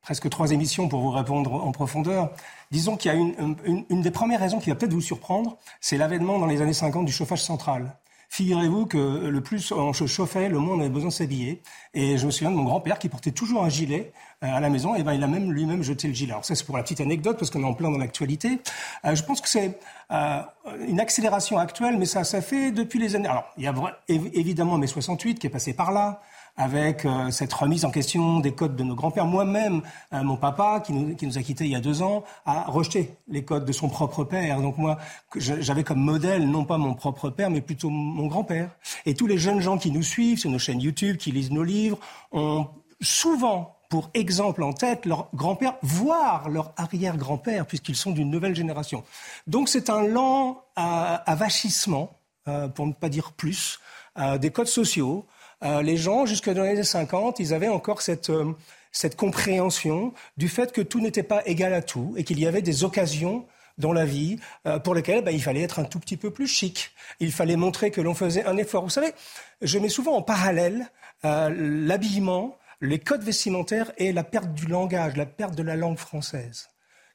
presque trois émissions pour vous répondre en profondeur. Disons qu'il y a une, une, des premières raisons qui va peut-être vous surprendre, c'est l'avènement dans les années 50 du chauffage central. Figurez-vous que le plus on se chauffait, le moins on avait besoin de s'habiller. Et je me souviens de mon grand-père qui portait toujours un gilet euh, à la maison. Et ben il a même lui-même jeté le gilet. Alors ça c'est pour la petite anecdote parce qu'on est en plein dans l'actualité. Euh, je pense que c'est euh, une accélération actuelle, mais ça ça fait depuis les années. Alors il y a évidemment mai 68 qui est passé par là avec euh, cette remise en question des codes de nos grands-pères. Moi-même, euh, mon papa, qui nous, a quittés il y a deux ans, a rejeté les codes de son propre père. Donc moi, j'avais comme modèle non pas mon propre père, mais plutôt mon grand-père. Et tous les jeunes gens qui nous suivent sur nos chaînes YouTube, qui lisent nos livres, ont souvent pour exemple en tête leur grand-père, voire leur arrière-grand-père, puisqu'ils sont d'une nouvelle génération. Donc c'est un lent euh, avachissement, pour ne pas dire plus, des codes sociaux, euh, les gens, jusque dans les années 50, ils avaient encore cette, euh, cette compréhension du fait que tout n'était pas égal à tout et qu'il y avait des occasions dans la vie euh, pour lesquelles bah, il fallait être un tout petit peu plus chic. Il fallait montrer que l'on faisait un effort. Vous savez, je mets souvent en parallèle l'habillement, les codes vestimentaires et la perte du langage, la perte de la langue française.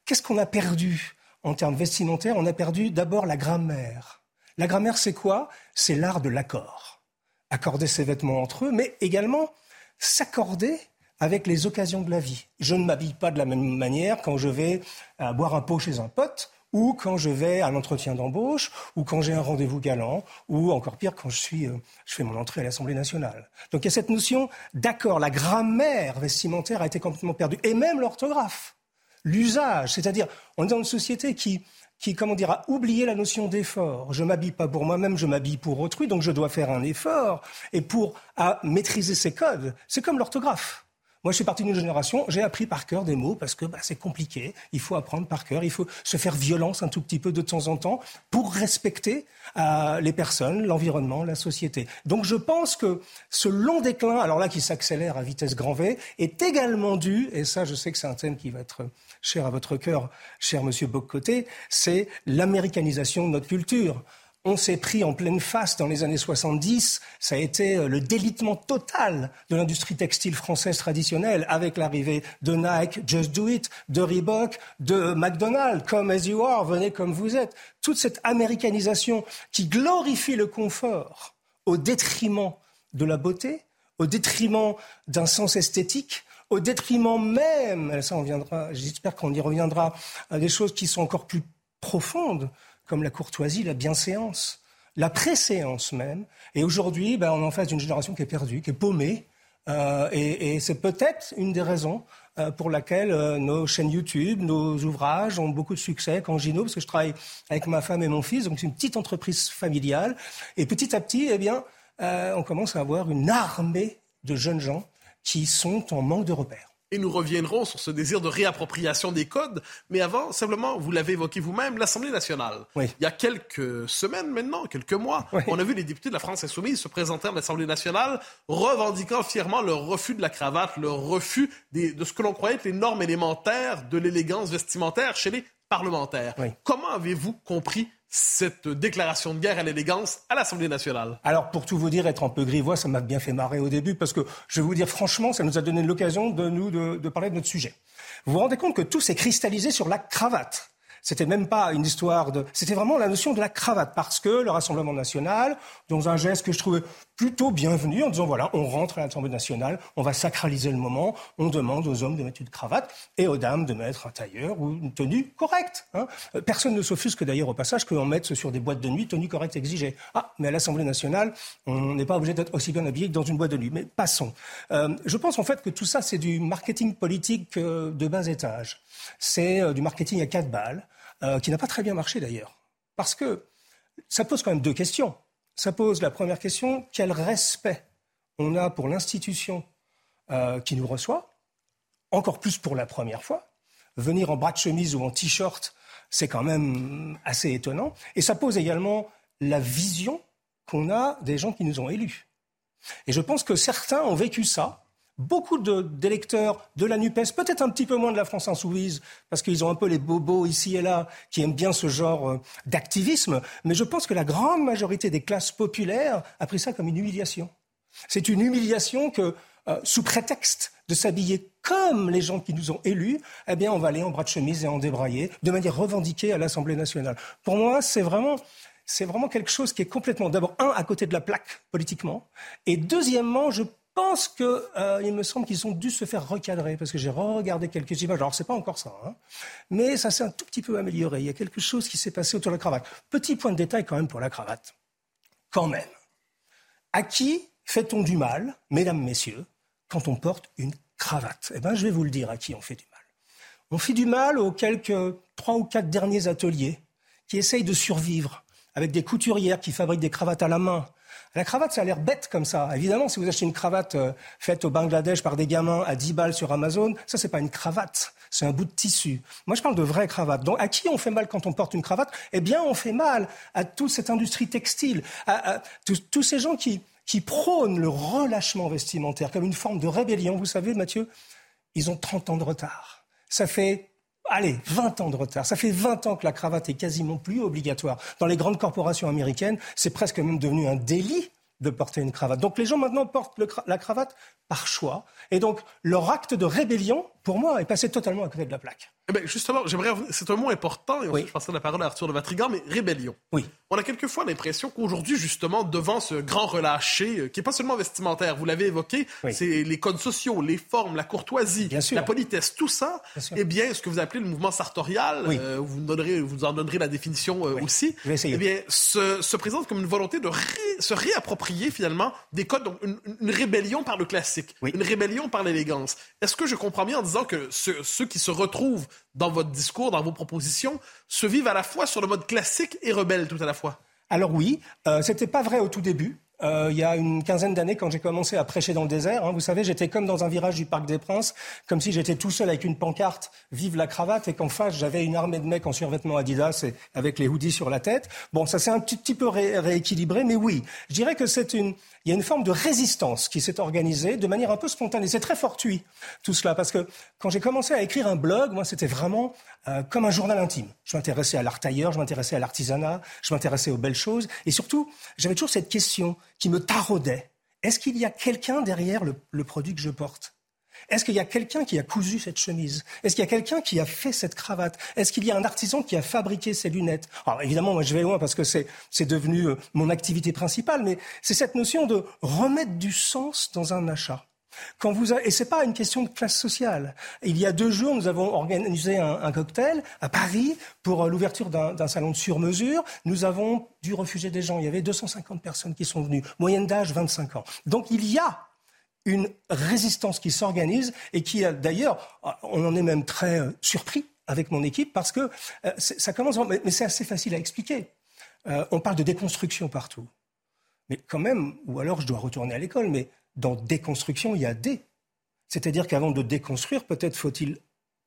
Qu'est-ce qu'on a perdu en termes vestimentaires? On a perdu d'abord la grammaire. La grammaire, c'est quoi? C'est l'art de l'accord accorder ses vêtements entre eux, mais également s'accorder avec les occasions de la vie. Je ne m'habille pas de la même manière quand je vais euh, boire un pot chez un pote ou quand je vais à l'entretien d'embauche, ou quand j'ai un rendez-vous galant, ou encore pire quand je, suis, euh, je fais mon entrée à l'Assemblée nationale. Donc il y a cette notion d'accord, la grammaire vestimentaire a été complètement perdue, et même l'orthographe, l'usage, c'est-à-dire on est dans une société qui qui, comment dire, a oublié la notion d'effort. Je m'habille pas pour moi-même, je m'habille pour autrui, donc je dois faire un effort. Et pour à maîtriser ces codes, c'est comme l'orthographe. Moi, je suis parti d'une génération, j'ai appris par cœur des mots parce que bah, c'est compliqué. Il faut apprendre par cœur, il faut se faire violence un tout petit peu de temps en temps pour respecter euh, les personnes, l'environnement, la société. Donc, je pense que ce long déclin, alors là, qui s'accélère à vitesse grand V, est également dû, et ça, je sais que c'est un thème qui va être cher à votre cœur, cher Monsieur Boccoté, c'est l'américanisation de notre culture on s'est pris en pleine face dans les années 70. Ça a été euh, le délitement total de l'industrie textile française traditionnelle avec l'arrivée de Nike, Just Do It, de Reebok, de McDonald's, Come As You Are, venez comme vous êtes. Toute cette américanisation qui glorifie le confort au détriment de la beauté, au détriment d'un sens esthétique, au détriment même, ça on viendra, j'espère qu'on y reviendra, à des choses qui sont encore plus profondes, comme la courtoisie, la bienséance, la préséance même. Et aujourd'hui, ben, on est en face d'une génération qui est perdue, qui est paumée, euh, et, c'est peut-être une des raisons euh, pour laquelle euh, nos chaînes YouTube, nos ouvrages ont beaucoup de succès. Quand Gino, parce que je travaille avec ma femme et mon fils, donc c'est une petite entreprise familiale. Et petit à petit, eh bien, on commence à avoir une armée de jeunes gens qui sont en manque de repères et nous reviendrons sur ce désir de réappropriation des codes. Mais avant, simplement, vous l'avez évoqué vous-même, l'Assemblée nationale. Il y a quelques semaines maintenant, quelques mois, on a vu les députés de la France insoumise se présenter à l'Assemblée nationale, revendiquant fièrement leur refus de la cravate, leur refus de ce que l'on croyait être les normes élémentaires de l'élégance vestimentaire chez les parlementaires. Comment avez-vous compris cette déclaration de guerre à l'élégance à l'Assemblée nationale Alors, pour tout vous dire, être un peu grivois, ça m'a bien fait marrer au début, parce que je vais vous dire franchement, ça nous a donné l'occasion de nous de, de parler de notre sujet. Vous vous rendez compte que tout s'est cristallisé sur la cravate. C'était même pas une histoire de. C'était vraiment la notion de la cravate, parce que le Rassemblement national, dans un geste que je trouvais plutôt bienvenu, en disant voilà, on rentre à l'Assemblée nationale, on va sacraliser le moment, on demande aux hommes de mettre une cravate et aux dames de mettre un tailleur ou une tenue correcte. Hein. Personne ne s'offusque d'ailleurs au passage qu'on mette sur des boîtes de nuit tenue correcte exigée. Ah, mais à l'Assemblée nationale, on n'est pas obligé d'être aussi bien habillé que dans une boîte de nuit. Mais passons. Euh, je pense en fait que tout ça, c'est du marketing politique euh, de bas étage. C'est euh, du marketing à quatre balles. Euh, qui n'a pas très bien marché d'ailleurs. Parce que ça pose quand même deux questions. Ça pose la première question, quel respect on a pour l'institution euh, qui nous reçoit, encore plus pour la première fois. Venir en bras de chemise ou en t-shirt, c'est quand même assez étonnant. Et ça pose également la vision qu'on a des gens qui nous ont élus. Et je pense que certains ont vécu ça beaucoup d'électeurs de, la NUPES, peut-être un petit peu moins de la France insoumise, parce qu'ils ont un peu les bobos ici et là qui aiment bien ce genre euh, d'activisme, mais je pense que la grande majorité des classes populaires a pris ça comme une humiliation. C'est une humiliation que, euh, sous prétexte de s'habiller comme les gens qui nous ont élus, eh bien, on va aller en bras de chemise et en débraillé, de manière revendiquée à l'Assemblée nationale. Pour moi, c'est vraiment c'est vraiment quelque chose qui est complètement, d'abord, un, à côté de la plaque politiquement, et deuxièmement, je pense qu'il euh, me semble qu'ils ont dû se faire recadrer, parce que j'ai regardé quelques images. Alors, c'est pas encore ça, hein, mais ça s'est un tout petit peu amélioré. Il y a quelque chose qui s'est passé autour de la cravate. Petit point de détail quand même pour la cravate. Quand même. À qui fait-on du mal, mesdames, messieurs, quand on porte une cravate? Eh bien, je vais vous le dire à qui on fait du mal. On fait du mal aux quelques trois ou quatre derniers ateliers qui essayent de survivre avec des couturières qui fabriquent des cravates à la main, la cravate, ça a l'air bête comme ça. Évidemment, si vous achetez une cravate euh, faite au Bangladesh par des gamins à 10 balles sur Amazon, ça, c'est pas une cravate. C'est un bout de tissu. Moi, je parle de vraies cravates. Donc, à qui on fait mal quand on porte une cravate? Eh bien, on fait mal à toute cette industrie textile, à, tous ces gens qui, qui prônent le relâchement vestimentaire comme une forme de rébellion. Vous savez, Mathieu, ils ont 30 ans de retard. Ça fait allez, 20 ans de retard. Ça fait 20 ans que la cravate est quasiment plus obligatoire. Dans les grandes corporations américaines, c'est presque même devenu un délit de porter une cravate. Donc les gens maintenant portent la cravate par choix. Et donc leur acte de rébellion, pour moi, est passé totalement à côté de la plaque. Eh bien, justement, j'aimerais. C'est un mot important, et ensuite je passerai la parole à Arthur de Vatrigan, mais rébellion. Oui. On a quelquefois l'impression qu'aujourd'hui, justement, devant ce grand relâché, euh, qui n'est pas seulement vestimentaire, vous l'avez évoqué, c'est les codes sociaux, les formes, la courtoisie, la politesse, tout ça, eh bien, ce que vous appelez le mouvement sartorial, euh, vous, donnerez, vous en donnerez la définition euh, aussi, eh bien, se, se, présente comme une volonté de se réapproprier, finalement, des codes, donc une, une rébellion par le classique, une rébellion par l'élégance. Est-ce que je comprends bien en disant que ceux qui se retrouvent dans votre discours, dans vos propositions, se vivent à la fois sur le mode classique et rebelle tout à la fois Alors oui, euh, c'était pas vrai au tout début. Euh, il y a une quinzaine d'années, quand j'ai commencé à prêcher dans le désert, hein, vous savez, j'étais comme dans un virage du Parc des Princes, comme si j'étais tout seul avec une pancarte Vive la cravate, et qu'en face, j'avais une armée de mecs en survêtement Adidas et avec les hoodies sur la tête. Bon, ça s'est un petit, petit peu rééquilibré, mais oui, je dirais que c'est une, il y a une forme de résistance qui s'est organisée de manière un peu spontanée. C'est très fortuit, tout cela, parce que quand j'ai commencé à écrire un blog, moi, c'était vraiment euh, comme un journal intime. Je m'intéressais à l'art tailleur, je m'intéressais à l'artisanat, je m'intéressais aux belles choses, et surtout, j'avais toujours cette question qui me taraudait. Est-ce qu'il y a quelqu'un derrière le produit que je porte? Est-ce qu'il y a quelqu'un qui a cousu cette chemise? Est-ce qu'il y a quelqu'un qui a fait cette cravate? Est-ce qu'il y a un artisan qui a fabriqué ces lunettes? Alors évidemment, moi je vais loin parce que c'est, c'est devenu euh, mon activité principale, mais c'est cette notion de remettre du sens dans un achat. Et c'est pas une question de classe sociale. Il y a deux jours, nous avons organisé un, cocktail à Paris pour euh, l'ouverture d'un salon de sur-mesure. Nous avons dû refuser des gens. Il y avait 250 personnes qui sont venues, moyenne d'âge 25 ans. Donc il y a une résistance qui s'organise et qui, d'ailleurs, on en est même très euh, surpris avec mon équipe parce que euh, ça commence, mais c'est assez facile à expliquer. on parle de déconstruction partout. Mais quand même, ou alors je dois retourner à l'école, mais dans déconstruction, il y a des. C'est-à-dire qu'avant de déconstruire, peut-être faut-il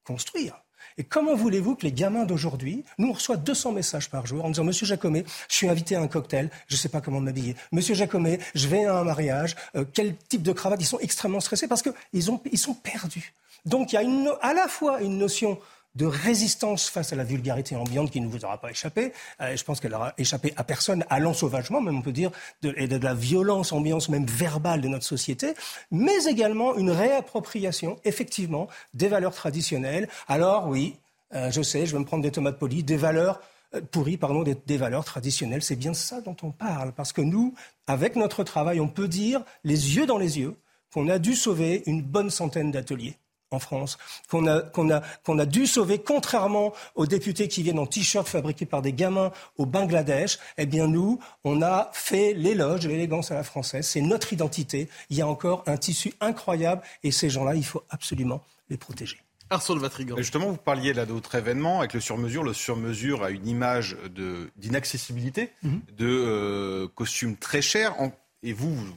construire. Et comment voulez-vous que les gamins d'aujourd'hui, nous on reçoit 200 messages par jour en disant Monsieur Jacomet, je suis invité à un cocktail, je ne sais pas comment m'habiller. Monsieur Jacomet, je vais à un mariage, euh, quel type de cravate? Ils sont extrêmement stressés parce qu'ils ils sont perdus. Donc il y a une, à la fois une notion de résistance face à la vulgarité ambiante qui ne vous aura pas échappé. Euh, je pense qu'elle aura échappé à personne, à l'ensauvagement, même on peut dire, de, et de la violence ambiance même verbale de notre société, mais également une réappropriation, effectivement, des valeurs traditionnelles. Alors oui, euh, je sais, je vais me prendre des tomates polies, des valeurs euh, pourries, pardon, des, des valeurs traditionnelles. C'est bien ça dont on parle, parce que nous, avec notre travail, on peut dire, les yeux dans les yeux, qu'on a dû sauver une bonne centaine d'ateliers en France, qu'on a, qu'on a, qu'on a dû sauver, contrairement aux députés qui viennent en t-shirt fabriqués par des gamins au Bangladesh, eh bien nous, on a fait l'éloge de l'élégance à la française. C'est notre identité. Il y a encore un tissu incroyable et ces gens-là, il faut absolument les protéger. Arsène Vatrigan. Justement, vous parliez là d'autres événements avec le sur-mesure. Le sur-mesure a une image d'inaccessibilité, mhm. de euh, costumes très chers. et vous, vous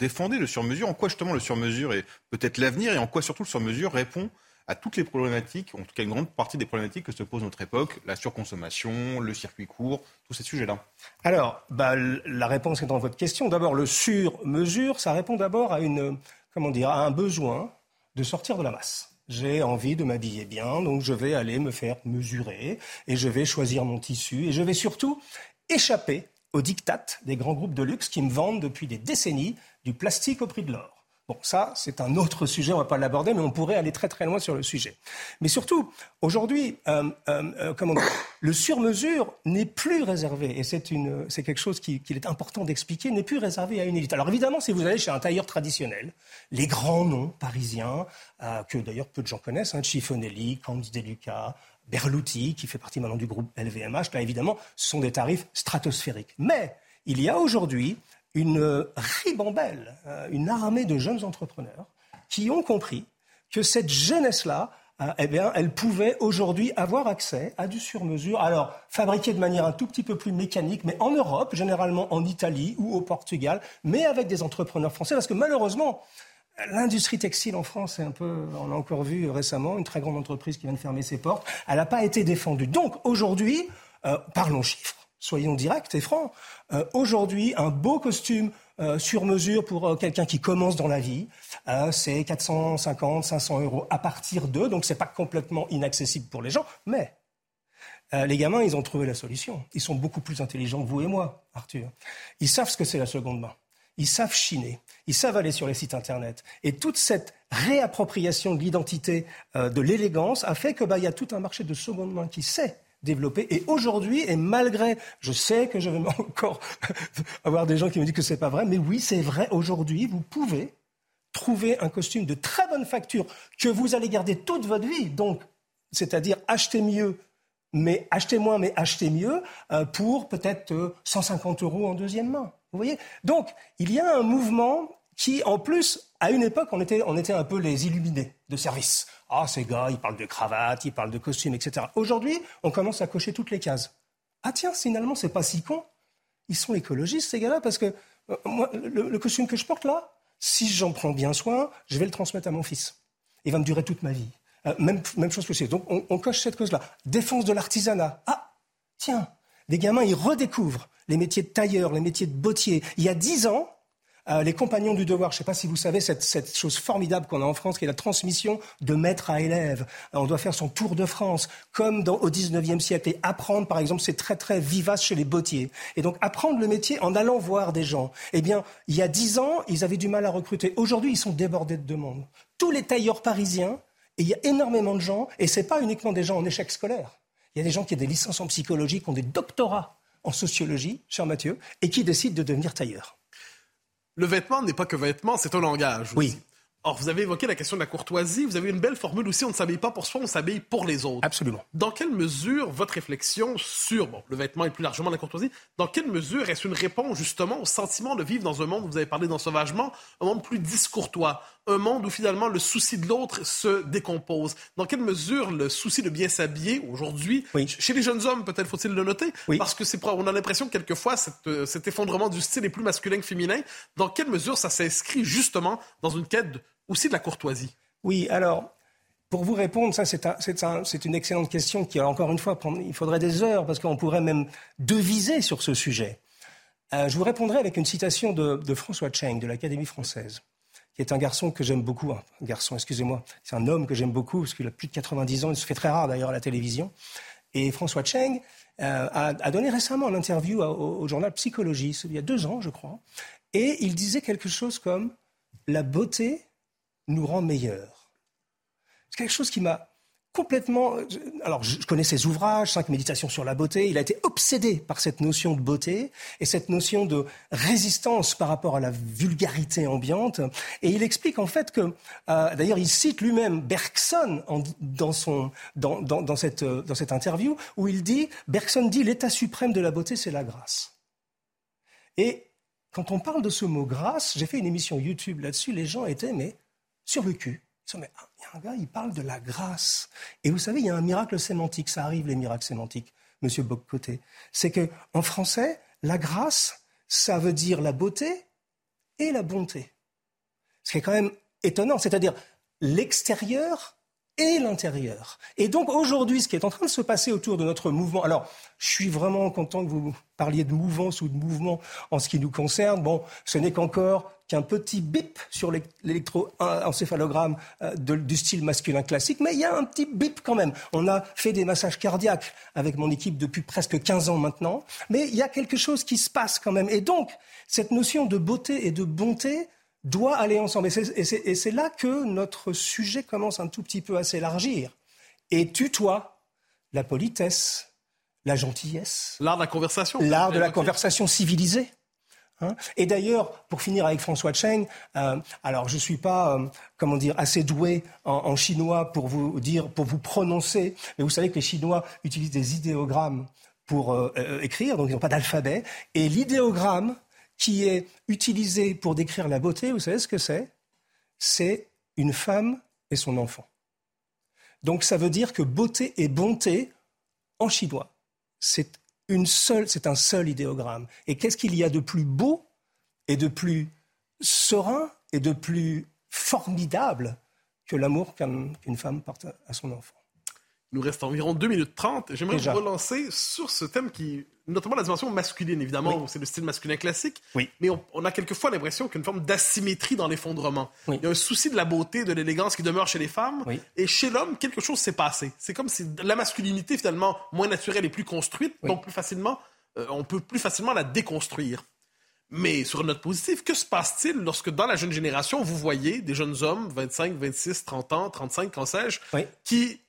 défendez le sur-mesure. En quoi justement le sur-mesure est peut-être l'avenir et en quoi surtout le sur-mesure répond à toutes les problématiques, en tout cas une grande partie des problématiques que se pose notre époque, la surconsommation, le circuit court, tous ces sujets-là Alors, bah, la réponse est dans votre question. D'abord, le sur-mesure, ça répond d'abord à, une, comment dire, à un besoin de sortir de la masse. J'ai envie de m'habiller bien, donc je vais aller me faire mesurer et je vais choisir mon tissu et je vais surtout échapper aux dictates des grands groupes de luxe qui me vendent depuis des décennies du plastique au prix de l'or. Bon, ça, c'est un autre sujet, on ne va pas l'aborder, mais on pourrait aller très très loin sur le sujet. Mais surtout, aujourd'hui, euh, euh, comment le sur-mesure n'est plus réservé, et c'est, quelque chose qu'il est important d'expliquer, n'est plus réservé à une élite. Alors évidemment, si vous allez chez un tailleur traditionnel, les grands noms parisiens, euh, que d'ailleurs peu de gens connaissent, hein, Chiffonelli, Camps Deluca, Berluti, qui fait partie maintenant du groupe LVMH, là évidemment, ce sont des tarifs stratosphériques. Mais il y a aujourd'hui une ribambelle, euh, une armée de jeunes entrepreneurs qui ont compris que cette jeunesse-là, euh, eh bien, elle pouvait aujourd'hui avoir accès à du sur-mesure. Alors, fabriqué de manière un tout petit peu plus mécanique, mais en Europe, généralement en Italie ou au Portugal, mais avec des entrepreneurs français, parce que malheureusement, L'industrie textile en France, c'est un peu, on a encore vu récemment une très grande entreprise qui vient de fermer ses portes. Elle n'a pas été défendue. Donc aujourd'hui, euh, parlons chiffres soyons directs et francs. Euh, aujourd'hui, un beau costume euh, sur mesure pour euh, quelqu'un qui commence dans la vie, c'est 450, 500 euros à partir d'eux, donc c'est pas complètement inaccessible pour les gens, mais les gamins, ils ont trouvé la solution. Ils sont beaucoup plus intelligents que vous et moi, Arthur. Ils savent ce que c'est la seconde main. Ils savent chiner. Ils savent aller sur les sites Internet. Et toute cette réappropriation de l'identité, de l'élégance, a fait qu'il bah, y a tout un marché de seconde main qui sait développé. Et aujourd'hui, et malgré, je sais que je vais [LAUGHS] encore avoir des gens qui me disent que c'est pas vrai, mais oui, c'est vrai. Aujourd'hui, vous pouvez trouver un costume de très bonne facture que vous allez garder toute votre vie. Donc, c'est-à-dire acheter mieux, mais acheter moins, mais acheter mieux euh, pour peut-être 150 euh, euros en deuxième main. Vous voyez? Donc, il y a un mouvement qui, en plus, à une époque, on était, on était un peu les illuminés de service. Ah, ces gars, ils parlent de cravate, ils parlent de costume, etc. Aujourd'hui, on commence à cocher toutes les cases. Ah tiens, finalement, c'est pas si con. Ils sont écologistes, ces gars-là, parce que euh, moi, le, costume que je porte là, si j'en prends bien soin, je vais le transmettre à mon fils. Il va me durer toute ma vie. Euh, même, même chose que c'est. Donc, on, coche cette cause-là. Défense de l'artisanat. Ah, tiens, des gamins, ils redécouvrent les métiers de tailleur, les métiers de bottier. Il y a dix ans, euh, les compagnons du devoir, je ne sais pas si vous savez cette, chose formidable qu'on a en France, qui est la transmission de maître à élève. On doit faire son tour de France, comme au 19e siècle. Et apprendre, par exemple, c'est très, très vivace chez les bottiers. Et donc, apprendre le métier en allant voir des gens. Eh bien, il y a dix ans, ils avaient du mal à recruter. Aujourd'hui, ils sont débordés de demandes. Tous les tailleurs parisiens, et il y a énormément de gens, et ce n'est pas uniquement des gens en échec scolaire. Il y a des gens qui ont des licences en psychologie, qui ont des doctorats en sociologie, cher Mathieu, et qui décident de devenir tailleurs. Le vêtement n'est pas que vêtement, c'est un langage. Oui. Or, vous avez évoqué la question de la courtoisie. Vous avez une belle formule aussi. On ne s'habille pas pour soi, on s'habille pour les autres. Absolument. Dans quelle mesure votre réflexion sur bon, le vêtement et plus largement la courtoisie, dans quelle mesure est-ce une réponse justement au sentiment de vivre dans un monde, vous avez parlé d'ensauvagement, un monde plus discourtois, un monde où finalement le souci de l'autre se décompose? Dans quelle mesure le souci de bien s'habiller aujourd'hui, chez les jeunes hommes, peut-être faut-il le noter, parce que c'est on a l'impression que quelquefois euh, cet effondrement du style est plus masculin que féminin. Dans quelle mesure ça s'inscrit justement dans une quête aussi de la courtoisie Oui, alors pour vous répondre, ça c'est un, une excellente question qui, encore une fois, il faudrait des heures parce qu'on pourrait même deviser sur ce sujet. Euh, je vous répondrai avec une citation de, François Cheng de l'Académie française qui est un garçon que j'aime beaucoup. Un garçon, excusez-moi. C'est un homme que j'aime beaucoup, parce qu'il a plus de 90 ans. Il se fait très rare, d'ailleurs, à la télévision. Et François Cheng euh, a, donné récemment une interview au, journal Psychologie, il y a deux ans, je crois. Et il disait quelque chose comme La beauté nous rend meilleurs. C'est quelque chose qui m'a complètement. Euh, alors, je connais ses ouvrages, Cinq méditations sur la beauté. Il a été obsédé par cette notion de beauté et cette notion de résistance par rapport à la vulgarité ambiante. Et il explique en fait que, euh, d'ailleurs, il cite lui-même Bergson dans, son, dans, dans, cette, euh, dans cette interview où il dit Bergson dit l'état suprême de la beauté, c'est la grâce. Et quand on parle de ce mot grâce, j'ai fait une émission YouTube là-dessus, les gens étaient mais sur le cul. Mais il y a un gars, il parle de la grâce. Et vous savez, il y a un miracle sémantique. Ça arrive, les miracles sémantiques, monsieur Boccoté. C'est que, en français, la grâce, ça veut dire la beauté et la bonté. Ce qui est quand même étonnant. C'est-à-dire, l'extérieur et l'intérieur. Et donc aujourd'hui, ce qui est en train de se passer autour de notre mouvement, alors je suis vraiment content que vous parliez de mouvance ou de mouvement en ce qui nous concerne. Bon, ce n'est qu'encore qu'un petit bip sur l'électroencéphalogramme euh, du style masculin classique, mais il y a un petit bip quand même. On a fait des massages cardiaques avec mon équipe depuis presque 15 ans maintenant, mais il y a quelque chose qui se passe quand même. Et donc, cette notion de beauté et de bonté, doit aller ensemble. Et c'est là que notre sujet commence un tout petit peu à s'élargir. Et tutoie la politesse, la gentillesse. L'art de la conversation. L'art de la conversation civilisée. Hein. et d'ailleurs, pour finir avec François Cheng, euh, alors je ne suis pas, euh, comment dire, assez doué en, chinois pour vous dire, pour vous prononcer, mais vous savez que les Chinois utilisent des idéogrammes pour euh, écrire, donc ils n'ont pas d'alphabet. Et l'idéogramme, qui est utilisé pour décrire la beauté, vous savez ce que c'est? C'est une femme et son enfant. Donc ça veut dire que beauté et bonté, en chinois, c'est une seule, c'est un seul idéogramme. Et qu'est-ce qu'il y a de plus beau et de plus serein et de plus formidable que l'amour qu'une femme porte à son enfant? Il nous reste environ 2 minutes 30. J'aimerais vous relancer sur ce thème qui, notamment la dimension masculine, évidemment, c'est le style masculin classique. Oui. Mais on, a quelquefois l'impression qu'il y a une forme d'asymétrie dans l'effondrement. Il y a un souci de la beauté, de l'élégance qui demeure chez les femmes. Et chez l'homme, quelque chose s'est passé. C'est comme si la masculinité, finalement, moins naturelle et plus construite, donc plus facilement, euh, on peut plus facilement la déconstruire. Mais sur une note positive, que se passe-t-il lorsque dans la jeune génération, vous voyez des jeunes hommes, 25, 26, 30 ans, 35, quand sais-je, qui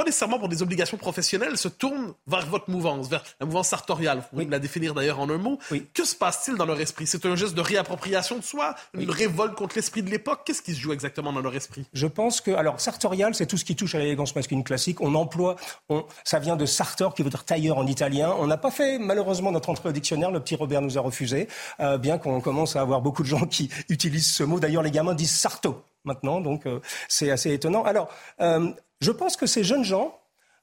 pas nécessairement pour des obligations professionnelles, se tournent vers votre mouvance, vers la mouvance sartoriale. Vous pouvez la définir d'ailleurs en un mot. Que se passe-t-il dans leur esprit? C'est un geste de réappropriation de soi, une révolte contre l'esprit de l'époque? Qu'est-ce qui se joue exactement dans leur esprit? Je pense que, alors, sartorial, c'est tout ce qui touche à l'élégance masculine classique. On emploie, on, ça vient de sartor, qui veut dire tailleur en italien. On n'a pas fait, malheureusement, notre entrée au dictionnaire. Le petit Robert nous a refusé, euh, bien qu'on commence à avoir beaucoup de gens qui [LAUGHS] utilisent ce mot. D'ailleurs, les gamins disent sarto maintenant, donc euh, c'est assez étonnant. Alors, euh, je pense que ces jeunes gens,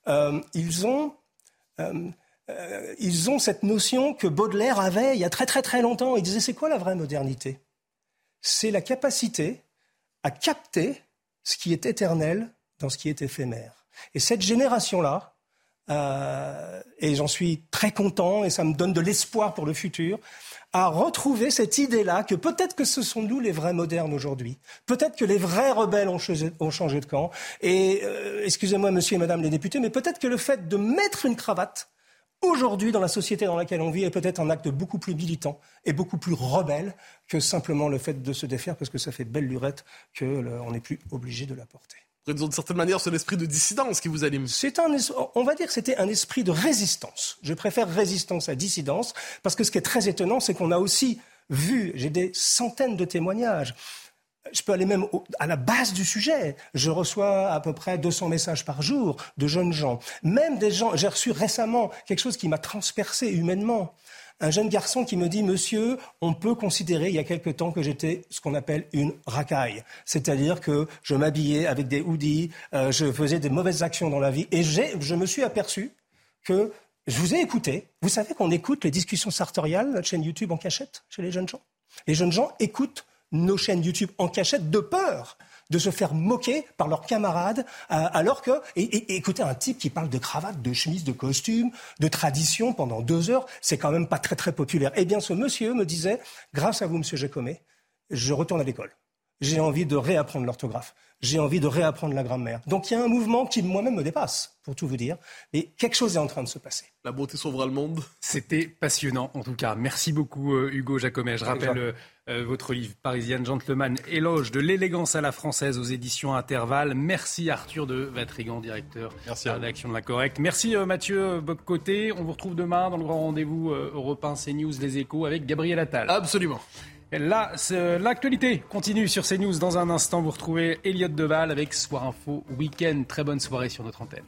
euh, ils ont euh, euh, ils ont cette notion que Baudelaire avait il y a très très très longtemps. Il disait c'est quoi la vraie modernité? C'est la capacité à capter ce qui est éternel dans ce qui est éphémère. Et cette génération-là, et j'en suis très content et ça me donne de l'espoir pour le futur, à retrouver cette idée-là que peut-être que ce sont nous les vrais modernes aujourd'hui. Peut-être que les vrais rebelles ont changé, de camp. Et euh, excusez-moi, monsieur et madame les députés, mais peut-être que le fait de mettre une cravate aujourd'hui dans la société dans laquelle on vit est peut-être un acte beaucoup plus militant et beaucoup plus rebelle que simplement le fait de se défaire parce que ça fait belle lurette qu'on n'est plus obligé de la porter d'une certaine manière, c'est l'esprit de dissidence qui vous anime. C'est un, on va dire que c'était un esprit de résistance. Je préfère résistance à dissidence, parce que ce qui est très étonnant, c'est qu'on a aussi vu, j'ai des centaines de témoignages, je peux aller même à la base du sujet. Je reçois à peu près 200 messages par jour de jeunes gens. Même des gens, j'ai reçu récemment quelque chose qui m'a transpercé humainement. Un jeune garçon qui me dit, monsieur, on peut considérer il y a quelque temps que j'étais ce qu'on appelle une racaille. C'est-à-dire que je m'habillais avec des hoodies, euh, je faisais des mauvaises actions dans la vie. Et je me suis aperçu que je vous ai écouté. Vous savez qu'on écoute les discussions sartoriales, notre chaîne YouTube en cachette chez les jeunes gens? Les jeunes gens écoutent nos chaînes YouTube en cachette de peur de se faire moquer par leurs camarades, euh, alors que, et, écoutez, un type qui parle de cravate, de chemise, de costume, de tradition pendant deux heures, c'est quand même pas très très populaire. Eh bien, ce monsieur me disait, grâce à vous, monsieur Jacomé, je retourne à l'école. J'ai envie de réapprendre l'orthographe. J'ai envie de réapprendre la grammaire. Donc il y a un mouvement qui moi-même me dépasse, pour tout vous dire. Et quelque chose est en train de se passer. La beauté sauvera le monde. C'était passionnant, en tout cas. Merci beaucoup, euh, Hugo Jacomet. Je rappelle euh, votre livre Parisienne Gentleman, éloge de l'élégance à la française aux éditions Intervalle. Merci Arthur de Vatrigan, directeur de la rédaction de La Correcte. Merci euh, Mathieu Boccoté. On vous retrouve demain dans le grand rendez-vous européen CNews Les Échos avec Gabriel Attal. Absolument. Là, l'actualité continue sur CNews. Dans un instant, vous retrouvez Elliot Deval avec Soir Info Week-end. Très bonne soirée sur notre antenne.